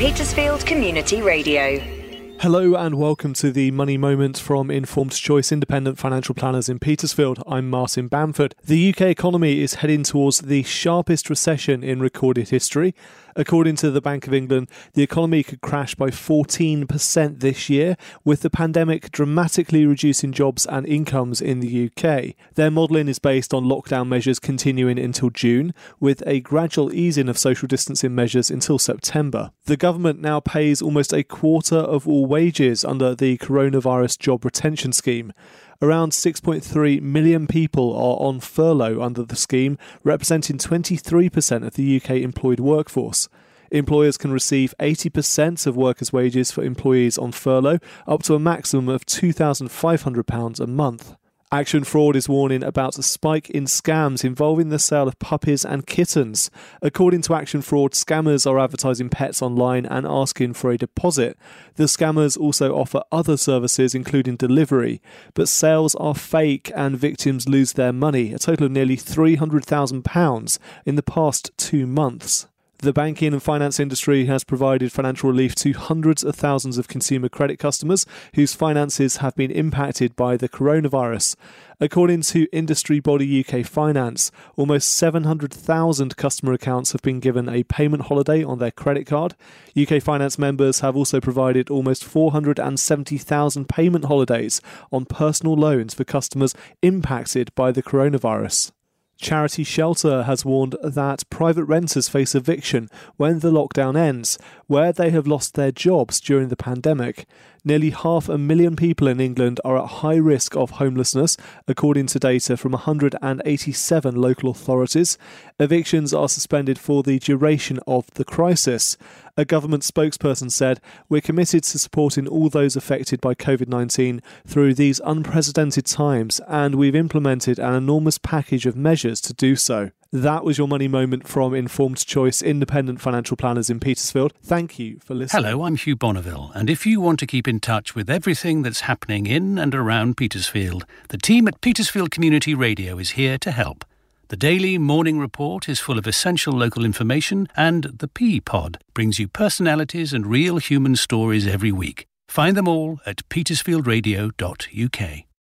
Petersfield Community Radio. Hello and welcome to the Money Moment from Informed Choice Independent Financial Planners in Petersfield. I'm Martin Bamford. The UK economy is heading towards the sharpest recession in recorded history. According to the Bank of England, the economy could crash by 14% this year, with the pandemic dramatically reducing jobs and incomes in the UK. Their modelling is based on lockdown measures continuing until June, with a gradual easing of social distancing measures until September. The government now pays almost a quarter of all wages under the coronavirus job retention scheme. Around 6.3 million people are on furlough under the scheme, representing 23% of the UK employed workforce. Employers can receive 80% of workers' wages for employees on furlough, up to a maximum of £2,500 a month. Action Fraud is warning about a spike in scams involving the sale of puppies and kittens. According to Action Fraud, scammers are advertising pets online and asking for a deposit. The scammers also offer other services, including delivery, but sales are fake and victims lose their money, a total of nearly £300,000 in the past two months. The banking and finance industry has provided financial relief to hundreds of thousands of consumer credit customers whose finances have been impacted by the coronavirus. According to industry body UK Finance, almost 700,000 customer accounts have been given a payment holiday on their credit card. UK Finance members have also provided almost 470,000 payment holidays on personal loans for customers impacted by the coronavirus. Charity Shelter has warned that private renters face eviction when the lockdown ends, where they have lost their jobs during the pandemic. Nearly half a million people in England are at high risk of homelessness, according to data from 187 local authorities. Evictions are suspended for the duration of the crisis. A government spokesperson said, We're committed to supporting all those affected by COVID 19 through these unprecedented times, and we've implemented an enormous package of measures to do so. That was your money moment from Informed Choice Independent Financial Planners in Petersfield. Thank you for listening. Hello, I'm Hugh Bonneville, and if you want to keep in touch with everything that's happening in and around Petersfield, the team at Petersfield Community Radio is here to help. The daily morning report is full of essential local information, and the P Pod brings you personalities and real human stories every week. Find them all at petersfieldradio.uk.